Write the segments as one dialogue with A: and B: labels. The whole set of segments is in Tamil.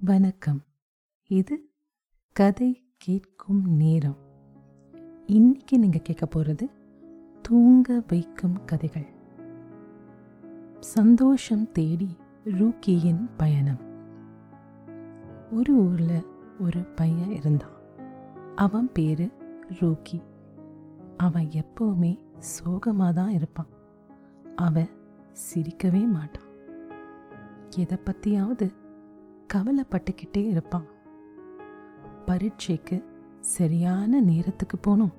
A: வணக்கம். இது கதை கேட்கும் நேரம். இன்னைக்கு நீங்க கேட்க போறது தூங்க வைக்கும் கதைகள். சந்தோஷம் தேடி ரூக்கியின் பயணம். ஒரு ஊர்ல ஒரு பையன் இருந்தான். அவன் பேரு ரூக்கி. அவன் எப்பவுமே சோகமாக தான் இருப்பான். அவன் சிரிக்கவே மாட்டான். எதை பற்றியாவது கவலைப்பட்டுக்கிட்டே இருப்பான். பரீட்சைக்கு சரியான நேரத்துக்கு போகணும்.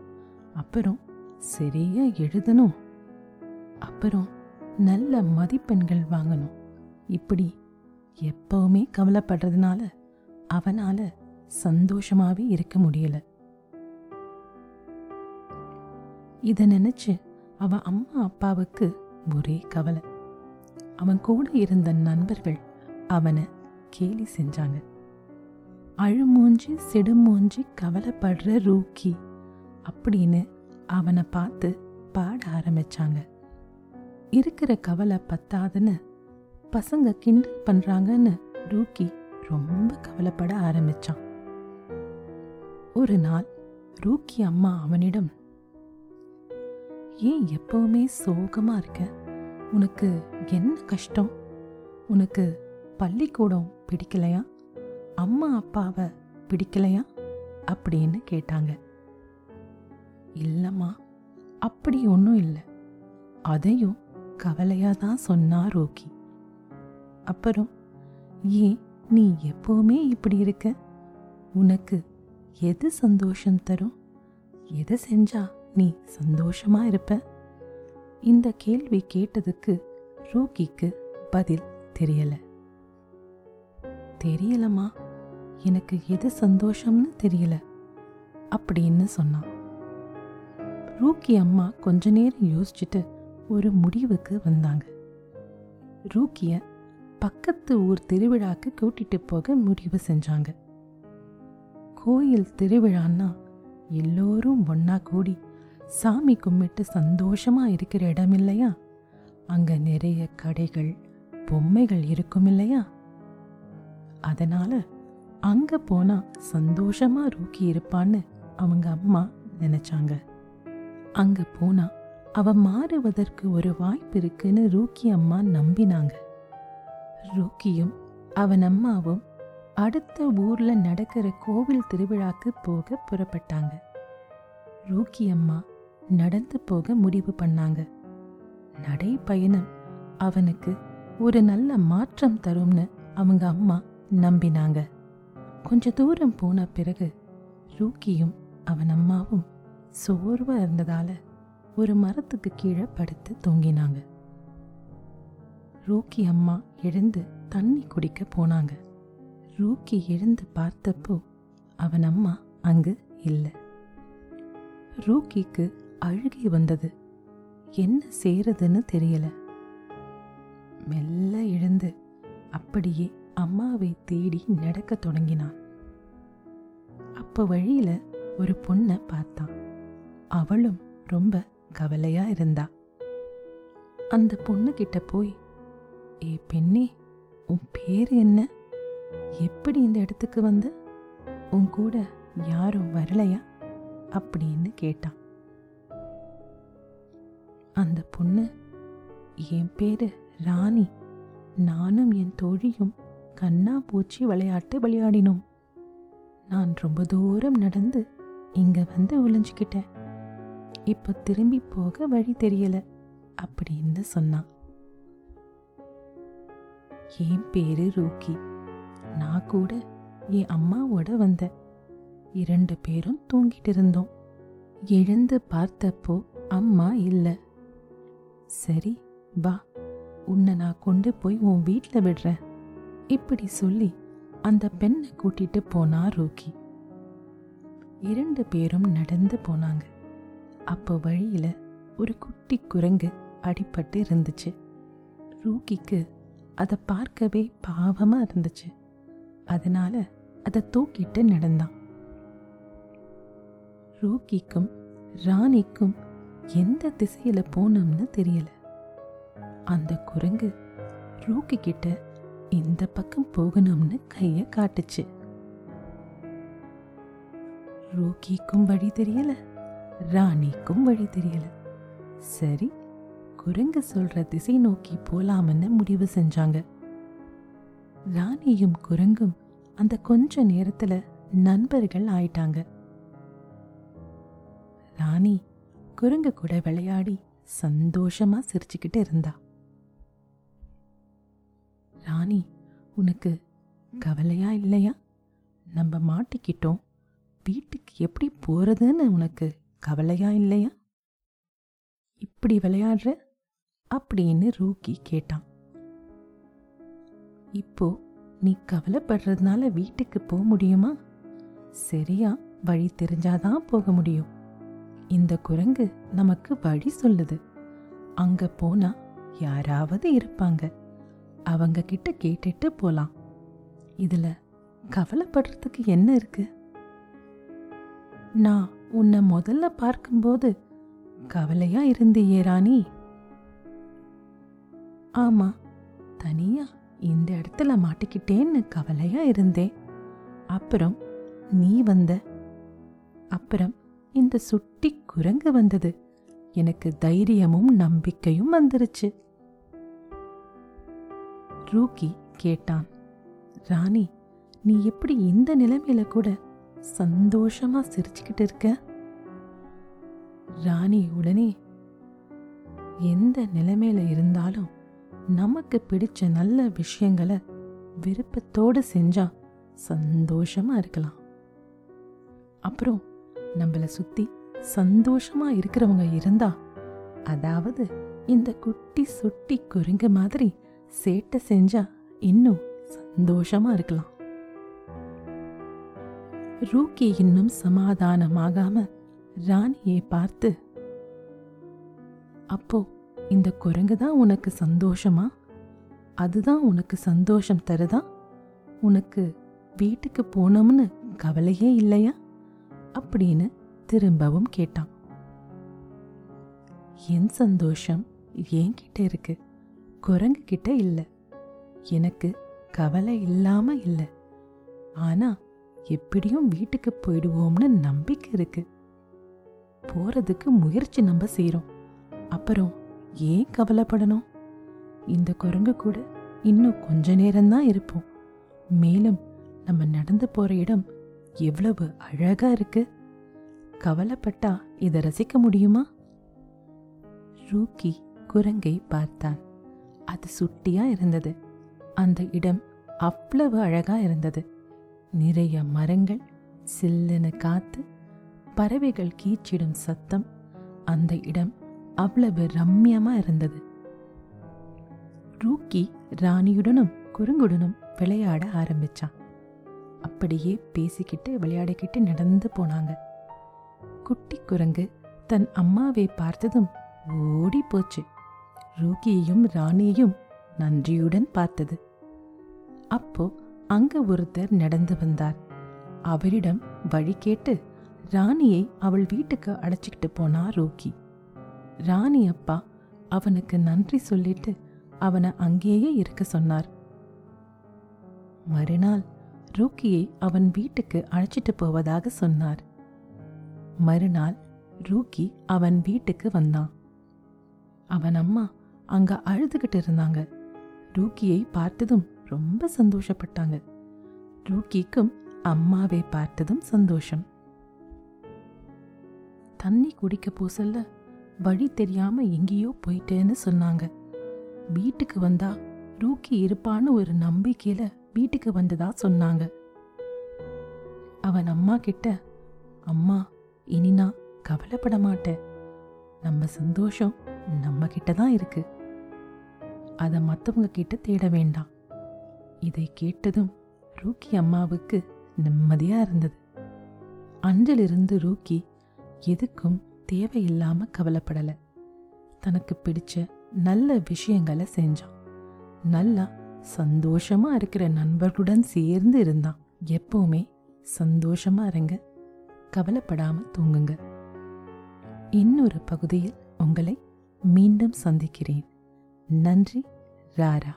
A: அப்புறம் சரியா எழுதணும். அப்புறம் நல்ல மதிப்பெண்கள் வாங்கணும். இப்படி எப்பவுமே கவலைப்படுறதுனால அவனால சந்தோஷமாவே இருக்க முடியல. இதை நினைச்சு அவன் அம்மா அப்பாவுக்கு ஒரே கவலை. அவன் கூட இருந்த நண்பர்கள் அவனை கேலி செஞ்சாங்க. அழுமூஞ்சி சிடுமூஞ்சி கவலைப்படுற ரூக்கி அப்படின்னு அவனை பார்த்து பாட ஆரம்பிச்சாங்க. இருக்கிற கவலை பத்தாதுன்னு பசங்க கிண்டல் பண்றாங்கன்னு ரூக்கி ரொம்ப கவலைப்பட ஆரம்பிச்சான். ஒரு நாள் ரூக்கி அம்மா அவனிடம் ஏன் எப்பவுமே சோகமா இருக்க? உனக்கு என்ன கஷ்டம்? உனக்கு பள்ளிக்கூடம் பிடிக்கலையா? அம்மா அப்பாவை பிடிக்கலையா? அப்படின்னு கேட்டாங்க. இல்லைம்மா அப்படி ஒன்றும் இல்லை. அதையும் கவலையாக தான் சொன்னா ரோக்கி அப்புறம் ஏன் நீ எப்போவுமே இப்படி இருக்க? உனக்கு எது சந்தோஷம் தரும்? எதை செஞ்சா நீ சந்தோஷமா இருப்ப? இந்த கேள்வி கேட்டதுக்கு ரூகிக்கு பதில் தெரியலை. தெரியலம்மா. எனக்கு எது சந்தோஷம்னு தெரியல அப்படின்னு சொன்னான். ரூக்கி அம்மா கொஞ்ச நேரம் யோசிச்சுட்டு ஒரு முடிவுக்கு வந்தாங்க. ரூக்கிய பக்கத்து ஊர் திருவிழாக்கு கூட்டிட்டு போக முடிவு செஞ்சாங்க. கோயில் திருவிழான்னா எல்லோரும் ஒன்னா கூடி சாமி கும்பிட்டு சந்தோஷமா இருக்கிற இடம் இல்லையா அங்க நிறைய கடைகள் பொம்மைகள் இருக்கும் இல்லையா? அதனால அங்க போனா சந்தோஷமா ரூக்கி இருப்பான்னு அவங்க அம்மா நினைச்சாங்க. அங்க போனா அவ மாறுவதற்கு ஒரு வாய்ப்பு இருக்குன்னு ரூக்கி அம்மா நம்பினாங்க. ரூக்கியும் அவன் அம்மாவும் அடுத்த ஊர்ல நடக்கிற கோவில் திருவிழாக்கு போக புறப்பட்டாங்க. ரூக்கி அம்மா நடந்து போக முடிவு பண்ணாங்க. நடைப்பயணம் அவனுக்கு ஒரு நல்ல மாற்றம் தரும்னு அவங்க அம்மா நம்பினாங்க. கொஞ்ச தூரம் போன பிறகு ரூக்கியும் அவன் அம்மாவும் சோர்வாக இருந்ததால ஒரு மரத்துக்கு கீழே படுத்து தூங்கினாங்க. ரூக்கி அம்மா எழுந்து தண்ணி குடிக்க போனாங்க. ரூக்கி எழுந்து பார்த்தப்போ அவன் அம்மா அங்கு இல்லை. ரூக்கிக்கு அழுகி வந்தது. என்ன செய்யறதுன்னு தெரியல. மெல்ல எழுந்து அப்படியே அம்மாவை தேடி நடக்க தொடங்கினான். அப்ப வழியில ஒரு பொண்ணை பார்த்தான். அவளும் ரொம்ப கவலையா இருந்தா. அந்த பொண்ணு கிட்ட போய் ஏ பெண்ணே உன் பேர் என்ன? எப்படி இந்த இடத்துக்கு வந்த? உன் கூட யாரும் வரலையா? அப்படின்னு கேட்டான். அந்த பொண்ணு என் பேரு ராணி. நானும் என் தோழியும் கண்ணா பூச்சி விளையாட்டு விளையாடினோம். நான் ரொம்ப தூரம் நடந்து இங்க வந்து ஒளிஞ்சுக்கிட்டேன் இப்ப திரும்பி போக வழி தெரியல அப்படின்னு சொன்னான். என் பேரு ரூக்கி நான் கூட என் அம்மாவோட வந்தேன். இரண்டு பேரும் தூங்கிட்டு இருந்தோம். எழுந்து பார்த்தப்போ அம்மா இல்லை. சரி வா. உன்னை நான் கொண்டு போய் உன் வீட்டில் விடுறேன். இப்படி சொல்லி அந்த பெண்ணை கூட்டிட்டு போனா ரூகி. இரண்டு பேரும் நடந்து போனாங்க. அப்போ வழியில ஒரு குட்டி குரங்கு அடிபட்டு இருந்துச்சு. ரூகிக்கு அதை பார்க்கவே பாவமா இருந்துச்சு. அதனால அதை தூக்கிட்டு நடந்தான். ரூகிக்கும் ராணிக்கும் எந்த திசையில போனோம்னு தெரியல. அந்த குரங்கு ரூகி கிட்ட இந்த பக்கம் போகணும்னு கைய காட்டுச்சு. ரோக்கிக்கும் வழி தெரியல ராணிக்கும் வழி தெரியல. சரி குரங்கு சொல்ற திசை நோக்கி போலாம்னு முடிவு செஞ்சாங்க. ராணியும் குரங்கும் அந்த கொஞ்ச நேரத்துல நண்பர்கள் ஆயிட்டாங்க. ராணி குரங்கு கூட விளையாடி சந்தோஷமா சிரிச்சுக்கிட்டு இருந்தா. ராணி உனக்கு கவலையா இல்லையா? நம்ம மாட்டிக்கிட்டோம். வீட்டுக்கு எப்படி போறதுன்னு உனக்கு கவலையா இல்லையா? இப்படி விளையாடுற? அப்படின்னு ரூக்கி கேட்டான். இப்போ நீ கவலைப்படுறதுனால வீட்டுக்கு போக முடியுமா? சரியா வழி தெரிஞ்சாதான் போக முடியும். இந்த குரங்கு நமக்கு வழி சொல்லுது. அங்க போனா யாராவது இருப்பாங்க. அவங்க கிட்ட கேட்டுட்டு போலாம். இதுல கவலைப்படுறதுக்கு என்ன இருக்கு? நான் உன்னை முதல்ல பார்க்கும்போது கவலையா இருந்தியே ராணி. ஆமா தனியா இந்த இடத்துல மாட்டிக்கிட்டேன்னு கவலையா இருந்தேன். அப்புறம் நீ வந்த அப்புறம் இந்த சுட்டி குரங்கு வந்தது. எனக்கு தைரியமும் நம்பிக்கையும் வந்துருச்சு. ரூக்கி கேட்டான். ராணி நீ எப்படி இந்த நிலைமையில கூட சந்தோஷமா சிரிச்சுக்கிட்டு இருக்க? ராணி உடனே எந்த நிலைமையில இருந்தாலும் நமக்கு பிடிச்ச நல்ல விஷயங்களை விருப்பத்தோடு செஞ்சா சந்தோஷமா இருக்கலாம். அப்புறம் நம்மள சுத்தி சந்தோஷமா இருக்கிறவங்க இருந்தா அதாவது இந்த குட்டி சுட்டி குரங்கு மாதிரி சேட்டை செஞ்சா இன்னும் சந்தோஷமா இருக்கலாம். ரூக்கி இன்னும் சமாதானமாகாம ராணியை பார்த்து அப்போ இந்த குரங்கு தான் உனக்கு சந்தோஷமா? அதுதான் உனக்கு சந்தோஷம் தருதா? உனக்கு வீட்டுக்கு போனோம்னு கவலையே இல்லையா? அப்படின்னு திரும்பவும் கேட்டான். என் சந்தோஷம் என்கிட்ட இருக்குது குரங்கு கிட்ட இல்லை. எனக்கு கவலை இல்லாம இல்லை. ஆனா எப்படியும் வீட்டுக்கு போயிடுவோம்னு நம்பிக்கை இருக்கு. போறதுக்கு முயற்சி நம்ம செய்யறோம் அப்புறம் ஏன் கவலைப்படணும்? இந்த குரங்கு கூட இன்னும் கொஞ்ச நேரம்தான் இருப்போம். மேலும் நம்ம நடந்து போற இடம் எவ்வளவு அழகா இருக்கு. கவலைப்பட்டா இதை ரசிக்க முடியுமா? ரூக்கி குரங்கை பார்த்தான். அது சுட்டியா இருந்தது. அந்த இடம் அவ்வளவு அழகா இருந்தது. நிறைய மரங்கள் சில்லுன்னு காத்து பறவைகள் கீச்சிடும் சத்தம் அந்த இடம் அவ்வளவு ரம்யமா இருந்தது. ரூக்கி ராணியுடனும் குரங்குடனும் விளையாட ஆரம்பிச்சான் அப்படியே பேசிக்கிட்டு விளையாடிக்கிட்டு நடந்து போனாங்க. குட்டி குரங்கு தன் அம்மாவை பார்த்ததும் ஓடி போச்சு ரூக்கியையும் ராணியையும் நன்றியுடன் பார்த்தது. அப்போ அங்க ஒருத்தர் நடந்து வந்தார். அவரிடம் வழி கேட்டு ராணியை அவள் வீட்டுக்கு அழைச்சிக்கிட்டு போனா ரூக்கி ராணி அப்பா அவனுக்கு நன்றி சொல்லிட்டு அவனை அங்கேயே இருக்க சொன்னார். மறுநாள் ரூக்கியை அவன் வீட்டுக்கு அழைச்சிட்டு போவதாக சொன்னார். மறுநாள் ரூக்கி அவன் வீட்டுக்கு வந்தான். அவன் அம்மா அங்க அழுதுகிட்டு இருந்தாங்க. ரூக்கியை பார்த்ததும் ரொம்ப சந்தோஷப்பட்டாங்க. ரூக்கிக்கும் அம்மாவை பார்த்ததும் சந்தோஷம். தண்ணி குடிக்க பூசல்ல வழி தெரியாம எங்கேயோ போயிட்டேன்னு சொன்னாங்க. வீட்டுக்கு வந்தா ரூக்கி இருப்பான்னு ஒரு நம்பிக்கையில வீட்டுக்கு வந்ததா சொன்னாங்க. அவன் அம்மா கிட்ட அம்மா இனி நான் கவலைப்பட மாட்டேன். நம்ம சந்தோஷம் நம்ம கிட்ட தான் இருக்கு. அதை மற்றவங்க கிட்ட தேட வேண்டாம். இதை கேட்டதும் ரூக்கி அம்மாவுக்கு நிம்மதியாக இருந்தது. அன்றிலிருந்து ரூக்கி எதுக்கும் தேவையில்லாமல் கவலைப்படலை. தனக்கு பிடிச்ச நல்ல விஷயங்களை செஞ்சான். நல்லா சந்தோஷமாக இருக்கிற நண்பர்களுடன் சேர்ந்து இருந்தான். எப்பவுமே சந்தோஷமாக இருங்க கவலைப்படாமல் தூங்குங்க. இன்னொரு பகுதியில் உங்களை மீண்டும் சந்திக்கிறேன். நன்றி ராரா.